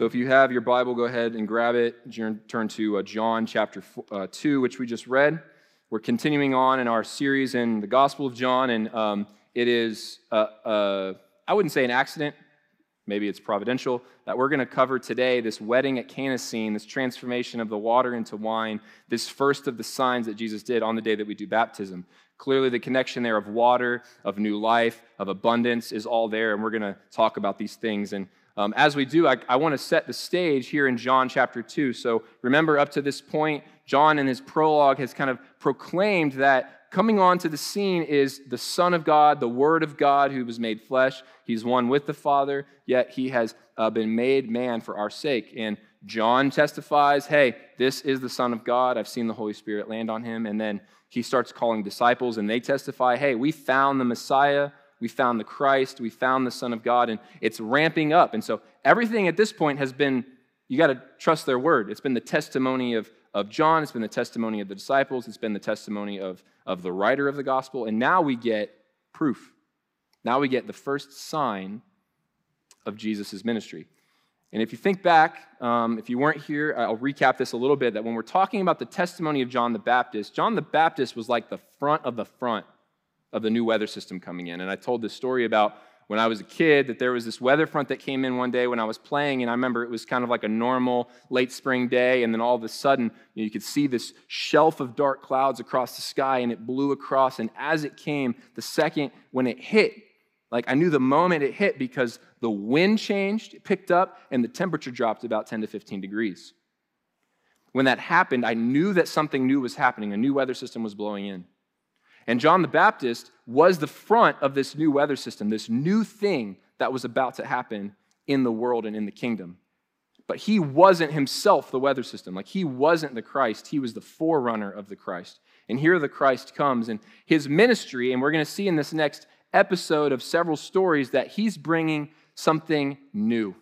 So if you have your Bible, go ahead and grab it. Turn to uh, John chapter uh, 2, which we just read. We're continuing on in our series in the Gospel of John, and um, it is, uh, I wouldn't say an accident, maybe it's providential, that we're going to cover today this wedding at Cana scene, this transformation of the water into wine, this first of the signs that Jesus did on the day that we do baptism. Clearly, the connection there of water, of new life, of abundance is all there, and we're going to talk about these things. And um, as we do, I, I want to set the stage here in John chapter 2. So remember, up to this point, John in his prologue has kind of proclaimed that coming onto the scene is the Son of God, the Word of God who was made flesh. He's one with the Father, yet he has uh, been made man for our sake. And John testifies, hey, this is the Son of God. I've seen the Holy Spirit land on him. And then he starts calling disciples, and they testify, hey, we found the Messiah we found the Christ, we found the Son of God, and it's ramping up. And so everything at this point has been, you got to trust their word. It's been the testimony of, of John, it's been the testimony of the disciples, it's been the testimony of, of the writer of the gospel, and now we get proof. Now we get the first sign of Jesus' ministry. And if you think back, um, if you weren't here, I'll recap this a little bit that when we're talking about the testimony of John the Baptist, John the Baptist was like the front of the front of the new weather system coming in. And I told this story about when I was a kid that there was this weather front that came in one day when I was playing, and I remember it was kind of like a normal late spring day, and then all of a sudden you, know, you could see this shelf of dark clouds across the sky, and it blew across. And as it came, the second when it hit, like I knew the moment it hit because the wind changed, it picked up, and the temperature dropped about 10 to 15 degrees. When that happened, I knew that something new was happening. A new weather system was blowing in. And John the Baptist was the front of this new weather system, this new thing that was about to happen in the world and in the kingdom. But he wasn't himself the weather system. Like he wasn't the Christ, he was the forerunner of the Christ. And here the Christ comes, and his ministry, and we're going to see in this next episode of several stories that he's bringing something new.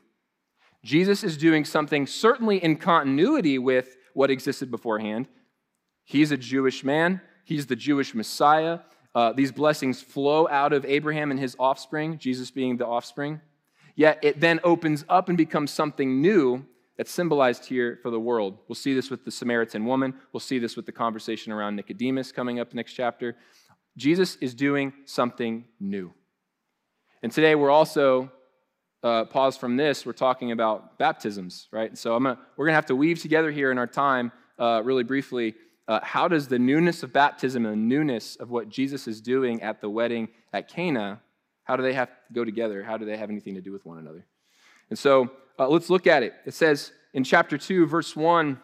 Jesus is doing something certainly in continuity with what existed beforehand. He's a Jewish man, He's the Jewish Messiah. Uh, these blessings flow out of Abraham and his offspring, Jesus being the offspring. Yet it then opens up and becomes something new that's symbolized here for the world. We'll see this with the Samaritan woman. We'll see this with the conversation around Nicodemus coming up next chapter. Jesus is doing something new. And today we're also, uh, pause from this, we're talking about baptisms, right? So I'm gonna, we're going to have to weave together here in our time, uh, really briefly, uh, how does the newness of baptism and the newness of what Jesus is doing at the wedding at Cana, how do they have to go together? How do they have anything to do with one another? And so uh, let's look at it. It says in chapter 2, verse 1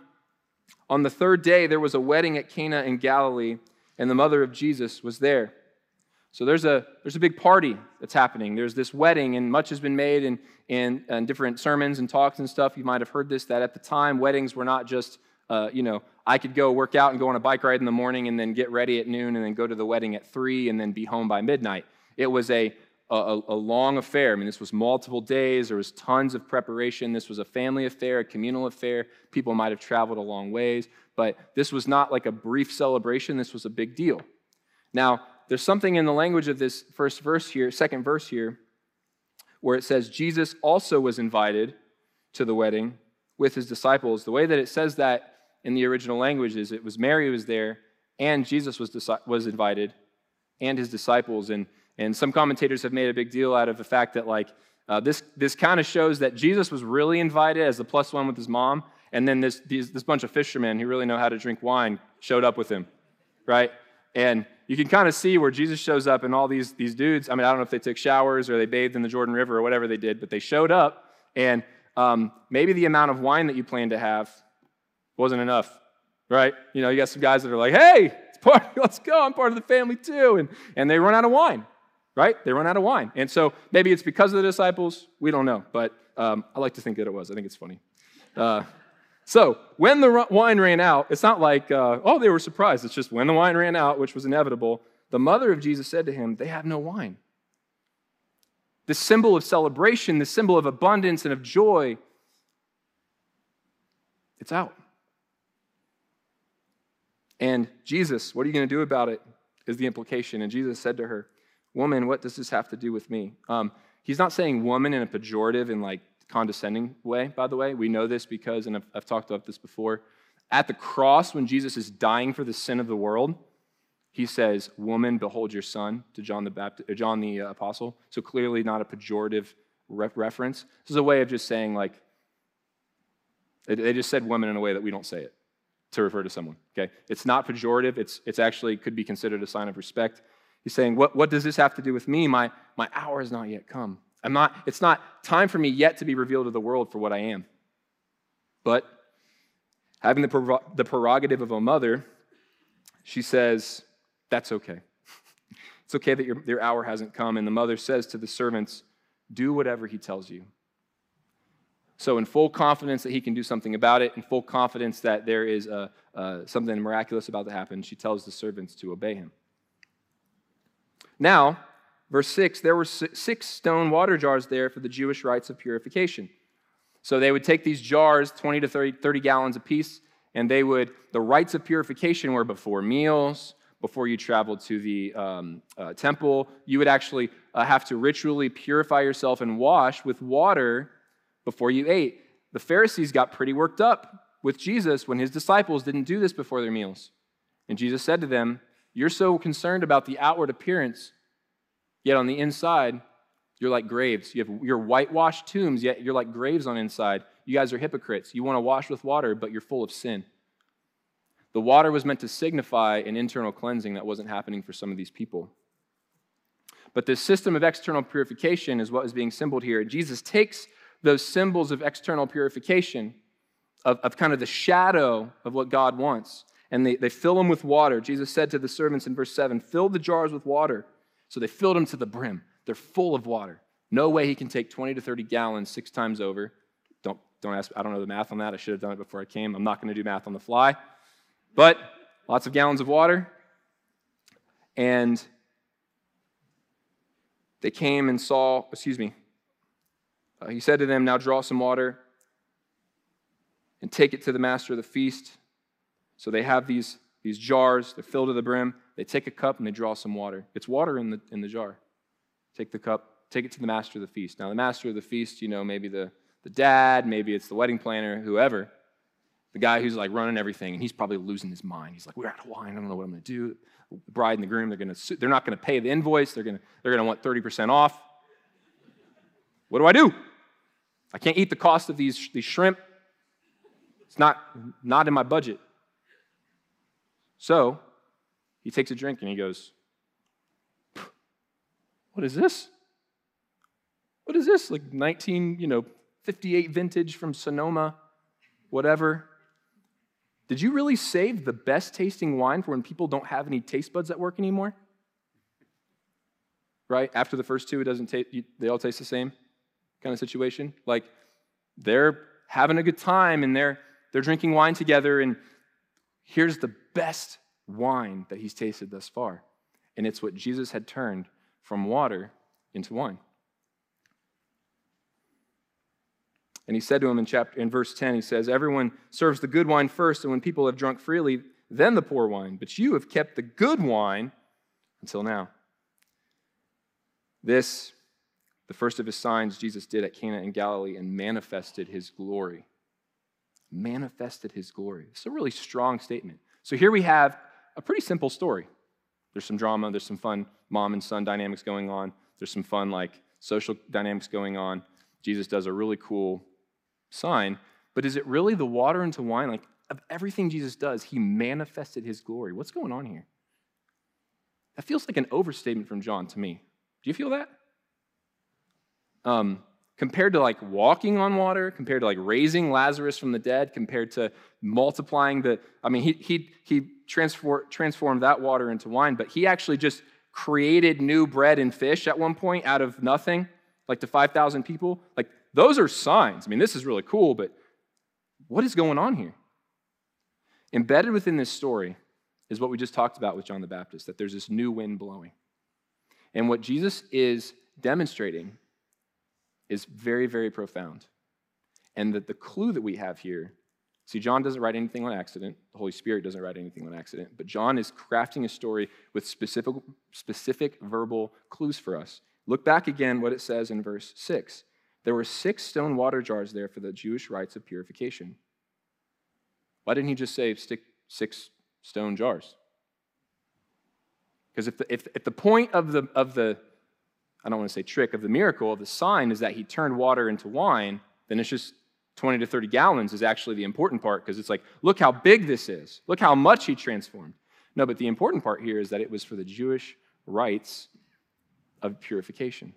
On the third day, there was a wedding at Cana in Galilee, and the mother of Jesus was there. So there's a, there's a big party that's happening. There's this wedding, and much has been made in, in, in different sermons and talks and stuff. You might have heard this that at the time, weddings were not just uh, you know, I could go work out and go on a bike ride in the morning and then get ready at noon and then go to the wedding at three and then be home by midnight. It was a, a, a, long affair. I mean, this was multiple days. There was tons of preparation. This was a family affair, a communal affair. People might have traveled a long ways, but this was not like a brief celebration. This was a big deal. Now, there's something in the language of this first verse here, second verse here, where it says Jesus also was invited to the wedding with his disciples. The way that it says that in the original languages. it was Mary who was there, and Jesus was, was invited, and his disciples. And, and some commentators have made a big deal out of the fact that, like, uh, this, this kind of shows that Jesus was really invited as the plus one with his mom, and then this, these, this bunch of fishermen who really know how to drink wine showed up with him, right? And you can kind of see where Jesus shows up and all these, these dudes. I mean, I don't know if they took showers or they bathed in the Jordan River or whatever they did, but they showed up, and um, maybe the amount of wine that you plan to have wasn't enough, right? You know, you got some guys that are like, hey, it's party, let's go, I'm part of the family too. And, and they run out of wine, right? They run out of wine. And so maybe it's because of the disciples, we don't know, but um, I like to think that it was. I think it's funny. Uh, so when the wine ran out, it's not like, uh, oh, they were surprised. It's just when the wine ran out, which was inevitable, the mother of Jesus said to him, they have no wine. The symbol of celebration, the symbol of abundance and of joy, it's out. And Jesus, what are you going to do about it? Is the implication. And Jesus said to her, Woman, what does this have to do with me? Um, he's not saying woman in a pejorative and like condescending way, by the way. We know this because, and I've, I've talked about this before, at the cross, when Jesus is dying for the sin of the world, he says, Woman, behold your son to John the, Baptist, uh, John the uh, Apostle. So clearly not a pejorative re- reference. This is a way of just saying, like, they just said woman in a way that we don't say it to refer to someone. Okay? It's not pejorative, it's, it's actually could be considered a sign of respect. He's saying, what, what does this have to do with me? My, my hour has not yet come. I'm not, it's not time for me yet to be revealed to the world for what I am. But having the, the prerogative of a mother, she says, That's okay. it's okay that your, your hour hasn't come. And the mother says to the servants, Do whatever he tells you. So, in full confidence that he can do something about it, in full confidence that there is a, uh, something miraculous about to happen, she tells the servants to obey him. Now, verse 6 there were six stone water jars there for the Jewish rites of purification. So they would take these jars, 20 to 30, 30 gallons apiece, and they would, the rites of purification were before meals, before you traveled to the um, uh, temple. You would actually uh, have to ritually purify yourself and wash with water before you ate. The Pharisees got pretty worked up with Jesus when his disciples didn't do this before their meals. And Jesus said to them, You're so concerned about the outward appearance Yet on the inside, you're like graves. You have your whitewashed tombs, yet you're like graves on inside. You guys are hypocrites. You want to wash with water, but you're full of sin. The water was meant to signify an internal cleansing that wasn't happening for some of these people. But this system of external purification is what is being symboled here. Jesus takes those symbols of external purification, of, of kind of the shadow of what God wants, and they, they fill them with water. Jesus said to the servants in verse 7 Fill the jars with water. So they filled them to the brim. They're full of water. No way he can take 20 to 30 gallons six times over. Don't, don't ask, I don't know the math on that. I should have done it before I came. I'm not going to do math on the fly. But lots of gallons of water. And they came and saw, excuse me, uh, he said to them, Now draw some water and take it to the master of the feast. So they have these, these jars, they're filled to the brim. They take a cup and they draw some water. It's water in the, in the jar. Take the cup, take it to the master of the feast. Now, the master of the feast, you know, maybe the, the dad, maybe it's the wedding planner, whoever, the guy who's like running everything, and he's probably losing his mind. He's like, we're out of wine. I don't know what I'm going to do. The bride and the groom, they're going to, they're not going to pay the invoice. They're going to, they're going to want 30% off. What do I do? I can't eat the cost of these, these shrimp. It's not, not in my budget. So he takes a drink and he goes, What is this? What is this? Like 19, you know, 58 vintage from Sonoma, whatever. Did you really save the best tasting wine for when people don't have any taste buds at work anymore? Right? After the first two, it doesn't taste, they all taste the same kind of situation. Like they're having a good time and they're, they're drinking wine together, and here's the best wine that he's tasted thus far. And it's what Jesus had turned from water into wine. And he said to him in chapter in verse 10, he says, Everyone serves the good wine first, and when people have drunk freely, then the poor wine. But you have kept the good wine until now. This, the first of his signs Jesus did at Cana in Galilee and manifested his glory. Manifested his glory. It's a really strong statement. So here we have a pretty simple story. There's some drama, there's some fun mom and son dynamics going on, there's some fun, like, social dynamics going on. Jesus does a really cool sign, but is it really the water into wine? Like, of everything Jesus does, he manifested his glory. What's going on here? That feels like an overstatement from John to me. Do you feel that? Um, compared to like walking on water, compared to like raising Lazarus from the dead, compared to multiplying the, I mean, he, he, he transform, transformed that water into wine, but he actually just created new bread and fish at one point out of nothing, like to 5,000 people. Like, those are signs. I mean, this is really cool, but what is going on here? Embedded within this story is what we just talked about with John the Baptist that there's this new wind blowing. And what Jesus is demonstrating is very, very profound. And that the clue that we have here see, John doesn't write anything on accident, the Holy Spirit doesn't write anything on accident, but John is crafting a story with specific, specific verbal clues for us. Look back again what it says in verse 6. there were six stone water jars there for the Jewish rites of purification. Why didn't he just say stick six stone jars? Because if the, if, if the point of the, of the, I don't want to say trick, of the miracle, of the sign is that he turned water into wine, then it's just 20 to 30 gallons is actually the important part because it's like, look how big this is. Look how much he transformed. No, but the important part here is that it was for the Jewish rites of purification.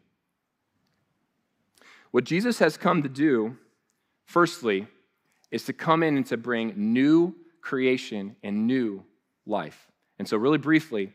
What Jesus has come to do, firstly, is to come in and to bring new creation and new life. And so, really briefly,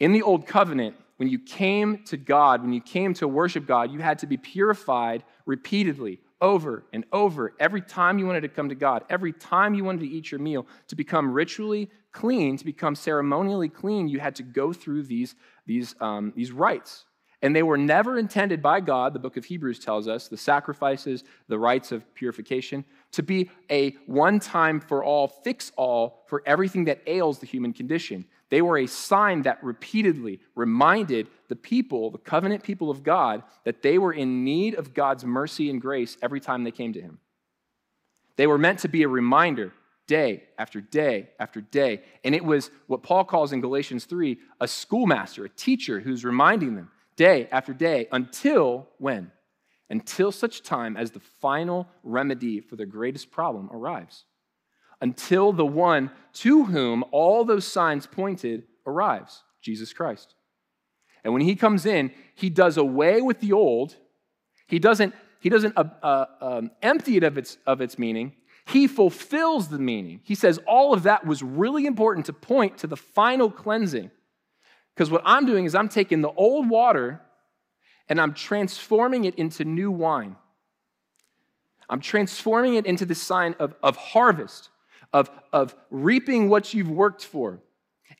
in the Old Covenant, when you came to God, when you came to worship God, you had to be purified repeatedly, over and over, every time you wanted to come to God, every time you wanted to eat your meal, to become ritually clean, to become ceremonially clean, you had to go through these, these, um, these rites. And they were never intended by God, the book of Hebrews tells us, the sacrifices, the rites of purification, to be a one time for all, fix all for everything that ails the human condition. They were a sign that repeatedly reminded the people, the covenant people of God, that they were in need of God's mercy and grace every time they came to Him. They were meant to be a reminder day after day after day. And it was what Paul calls in Galatians 3 a schoolmaster, a teacher who's reminding them day after day until when? Until such time as the final remedy for their greatest problem arrives until the one to whom all those signs pointed arrives Jesus Christ. And when he comes in, he does away with the old. He doesn't, he doesn't uh, uh, um, empty it of its, of its meaning. He fulfills the meaning. He says all of that was really important to point to the final cleansing. Because what I'm doing is I'm taking the old water and I'm transforming it into new wine. I'm transforming it into the sign of, of harvest, of, of reaping what you've worked for,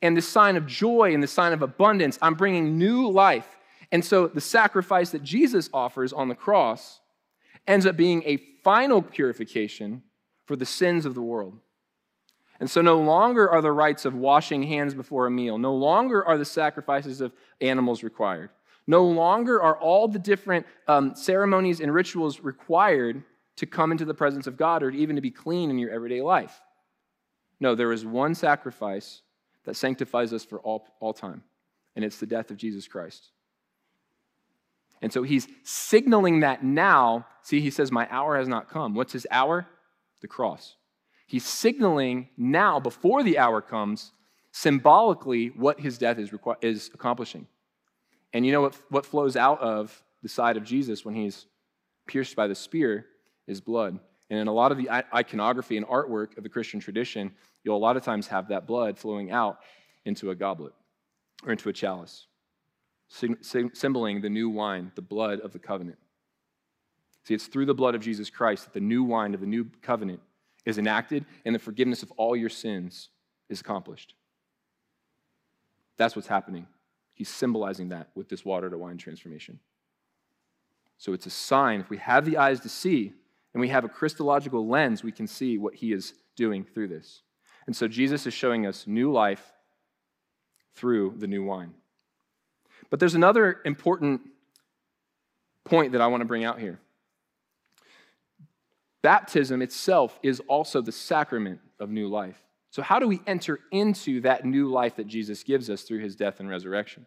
and the sign of joy and the sign of abundance. I'm bringing new life. And so the sacrifice that Jesus offers on the cross ends up being a final purification for the sins of the world. And so no longer are the rites of washing hands before a meal, no longer are the sacrifices of animals required. No longer are all the different um, ceremonies and rituals required to come into the presence of God or even to be clean in your everyday life. No, there is one sacrifice that sanctifies us for all, all time, and it's the death of Jesus Christ. And so he's signaling that now. See, he says, My hour has not come. What's his hour? The cross. He's signaling now, before the hour comes, symbolically what his death is, requ- is accomplishing. And you know what, what flows out of the side of Jesus when he's pierced by the spear is blood. And in a lot of the iconography and artwork of the Christian tradition, you'll a lot of times have that blood flowing out into a goblet or into a chalice, symboling the new wine, the blood of the covenant. See, it's through the blood of Jesus Christ that the new wine of the new covenant is enacted and the forgiveness of all your sins is accomplished. That's what's happening. He's symbolizing that with this water to wine transformation. So it's a sign. If we have the eyes to see, and we have a Christological lens, we can see what he is doing through this. And so Jesus is showing us new life through the new wine. But there's another important point that I want to bring out here. Baptism itself is also the sacrament of new life. So, how do we enter into that new life that Jesus gives us through his death and resurrection?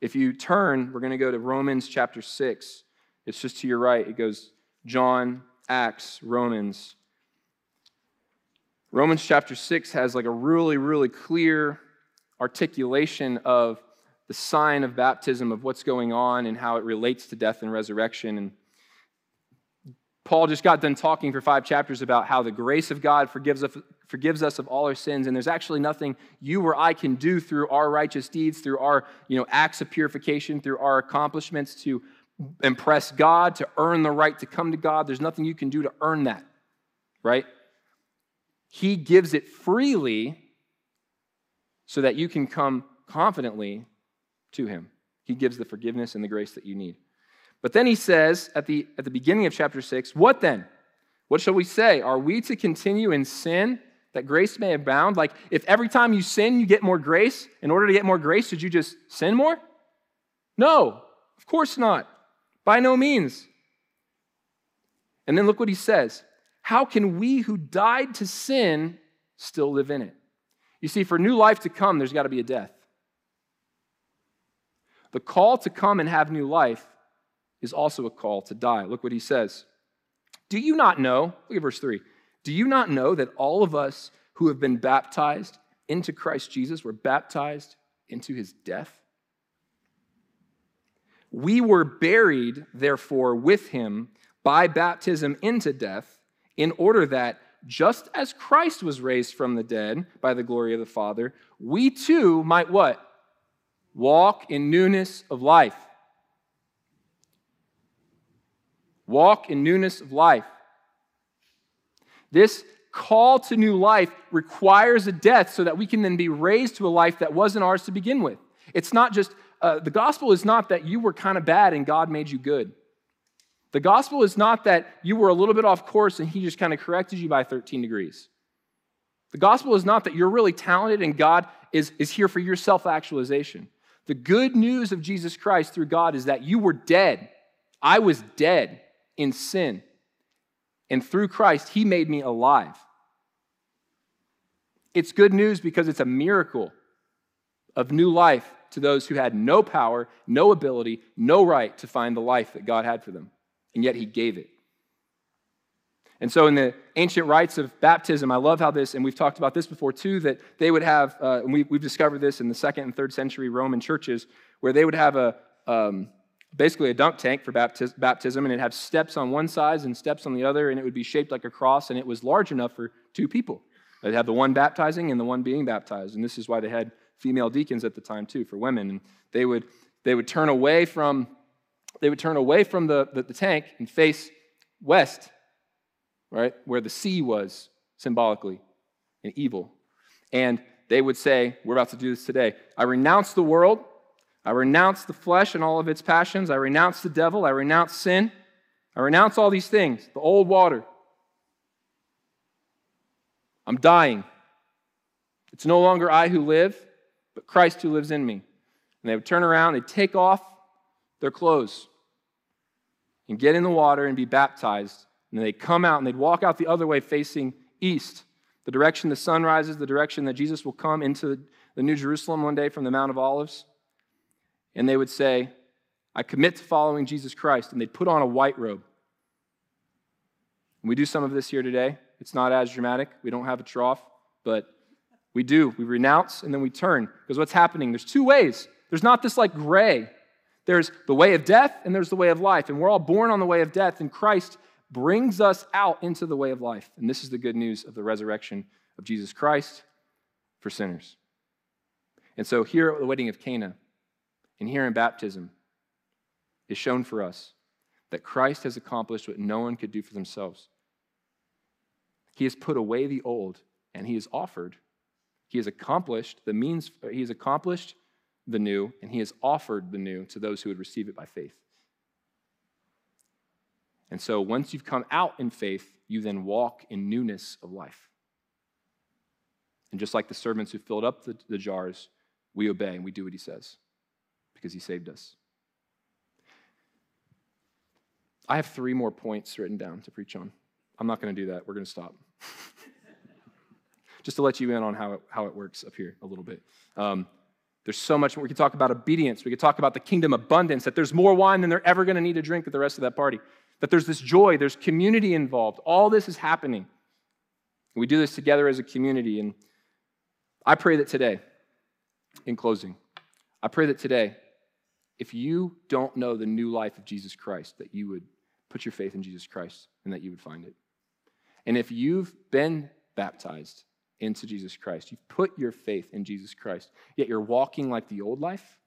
If you turn, we're going to go to Romans chapter 6. It's just to your right. It goes John, Acts, Romans. Romans chapter 6 has like a really, really clear articulation of the sign of baptism, of what's going on and how it relates to death and resurrection. And Paul just got done talking for five chapters about how the grace of God forgives us, forgives us of all our sins, and there's actually nothing you or I can do through our righteous deeds, through our you know, acts of purification, through our accomplishments to impress God, to earn the right to come to God. There's nothing you can do to earn that, right? He gives it freely so that you can come confidently to Him. He gives the forgiveness and the grace that you need. But then he says at the, at the beginning of chapter 6, What then? What shall we say? Are we to continue in sin that grace may abound? Like, if every time you sin, you get more grace, in order to get more grace, should you just sin more? No, of course not. By no means. And then look what he says How can we who died to sin still live in it? You see, for new life to come, there's got to be a death. The call to come and have new life is also a call to die. Look what he says. Do you not know? Look at verse 3. Do you not know that all of us who have been baptized into Christ Jesus were baptized into his death? We were buried, therefore, with him by baptism into death, in order that, just as Christ was raised from the dead by the glory of the Father, we too might what? Walk in newness of life. Walk in newness of life. This call to new life requires a death so that we can then be raised to a life that wasn't ours to begin with. It's not just, uh, the gospel is not that you were kind of bad and God made you good. The gospel is not that you were a little bit off course and he just kind of corrected you by 13 degrees. The gospel is not that you're really talented and God is, is here for your self actualization. The good news of Jesus Christ through God is that you were dead. I was dead in sin. And through Christ, He made me alive. It's good news because it's a miracle of new life to those who had no power, no ability, no right to find the life that God had for them. And yet He gave it. And so, in the ancient rites of baptism, I love how this, and we've talked about this before too, that they would have, uh, and we, have discovered this in the second and third century Roman churches, where they would have a um, basically a dunk tank for baptism, baptism, and it'd have steps on one side and steps on the other, and it would be shaped like a cross, and it was large enough for two people. They'd have the one baptizing and the one being baptized, and this is why they had female deacons at the time too for women, and they would they would turn away from they would turn away from the, the, the tank and face west right? Where the sea was symbolically and evil. And they would say, We're about to do this today. I renounce the world. I renounce the flesh and all of its passions. I renounce the devil. I renounce sin. I renounce all these things, the old water. I'm dying. It's no longer I who live, but Christ who lives in me. And they would turn around, they'd take off their clothes and get in the water and be baptized and then they'd come out and they'd walk out the other way facing east, the direction the sun rises, the direction that Jesus will come into the New Jerusalem one day from the Mount of Olives. And they would say, I commit to following Jesus Christ. And they'd put on a white robe. And we do some of this here today. It's not as dramatic. We don't have a trough, but we do. We renounce and then we turn. Because what's happening? There's two ways. There's not this like gray. There's the way of death and there's the way of life. And we're all born on the way of death, and Christ brings us out into the way of life. And this is the good news of the resurrection of Jesus Christ for sinners. And so here at the wedding of Cana and here in baptism is shown for us that Christ has accomplished what no one could do for themselves. He has put away the old and he has offered, he has accomplished the means, he has accomplished the new and he has offered the new to those who would receive it by faith. And so once you've come out in faith, you then walk in newness of life. And just like the servants who filled up the, the jars, we obey and we do what he says because he saved us. I have three more points written down to preach on. I'm not going to do that. We're going to stop. Just to let you in on how it, how it works up here a little bit. Um, there's so much. We could talk about obedience. We could talk about the kingdom abundance, that there's more wine than they're ever going to need to drink at the rest of that party that there's this joy, there's community involved. All this is happening. We do this together as a community. And I pray that today, in closing, I pray that today, if you don't know the new life of Jesus Christ, that you would put your faith in Jesus Christ and that you would find it. And if you've been baptized into Jesus Christ, you've put your faith in Jesus Christ, yet you're walking like the old life,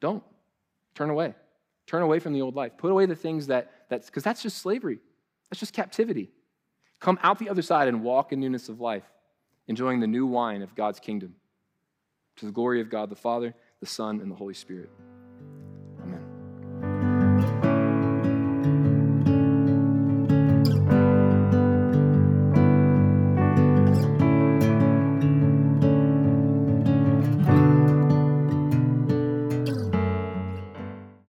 don't. Turn away. Turn away from the old life. Put away the things that, that's, because that's just slavery. That's just captivity. Come out the other side and walk in newness of life, enjoying the new wine of God's kingdom to the glory of God the Father, the Son, and the Holy Spirit.